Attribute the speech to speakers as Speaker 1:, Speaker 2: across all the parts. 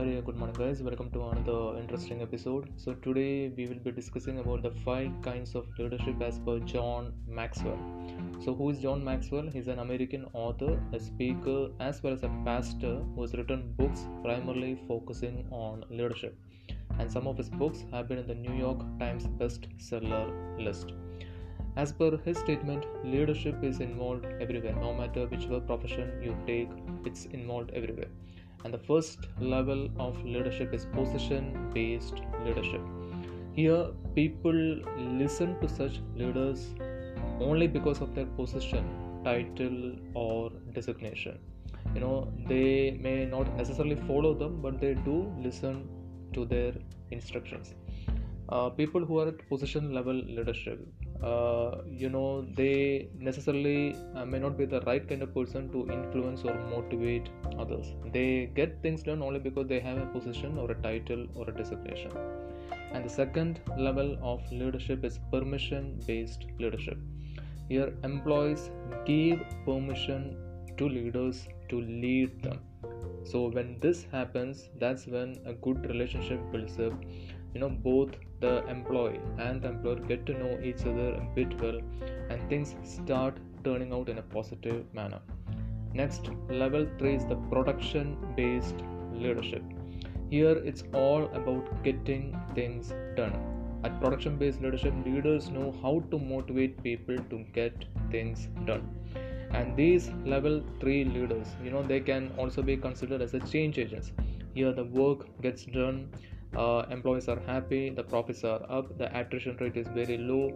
Speaker 1: very good morning, guys. Welcome to another interesting episode. So, today we will be discussing about the five kinds of leadership as per John Maxwell. So, who is John Maxwell? He's an American author, a speaker, as well as a pastor who has written books primarily focusing on leadership. And some of his books have been in the New York Times bestseller list. As per his statement, leadership is involved everywhere, no matter whichever profession you take, it's involved everywhere. And the first level of leadership is position based leadership. Here, people listen to such leaders only because of their position, title, or designation. You know, they may not necessarily follow them, but they do listen to their instructions. Uh, people who are at position level leadership uh, you know they necessarily uh, may not be the right kind of person to influence or motivate others. They get things done only because they have a position or a title or a designation. And the second level of leadership is permission based leadership. Here employees give permission to leaders to lead them. So when this happens that's when a good relationship builds up. You know both the employee and the employer get to know each other a bit well and things start turning out in a positive manner. Next level 3 is the production based leadership. Here it's all about getting things done. At production based leadership leaders know how to motivate people to get things done. And these level 3 leaders you know they can also be considered as a change agents. Here the work gets done uh, employees are happy the profits are up the attrition rate is very low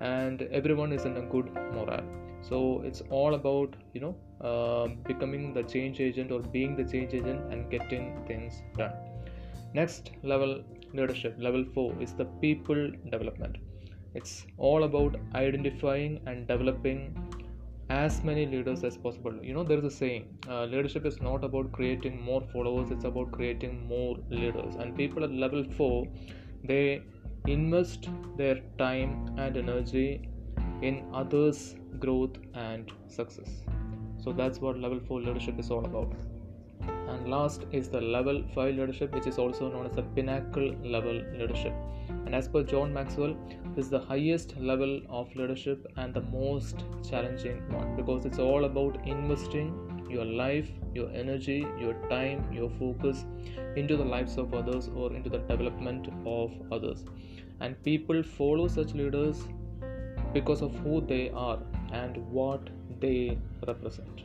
Speaker 1: and everyone is in a good morale. So it's all about you know uh, becoming the change agent or being the change agent and getting things done. Next level leadership. Level 4 is the people development. It's all about identifying and developing as many leaders as possible. You know there is a saying uh, leadership is not about creating more followers it's about creating more leaders. And people at level 4 they invest their time and energy in others growth and success. So that's what level 4 leadership is all about and last is the level 5 leadership which is also known as the pinnacle level leadership. And as per john maxwell this is the highest level of leadership and the most challenging one because it's all about investing your life your energy your time your focus into the lives of others or into the development of others. And people follow such leaders because of who they are and what they represent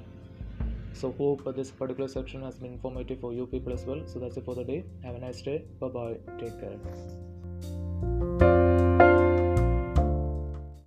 Speaker 1: so hope this particular section has been informative for you people as well. So that's it for the day. Have a nice day. Bye bye. Take care.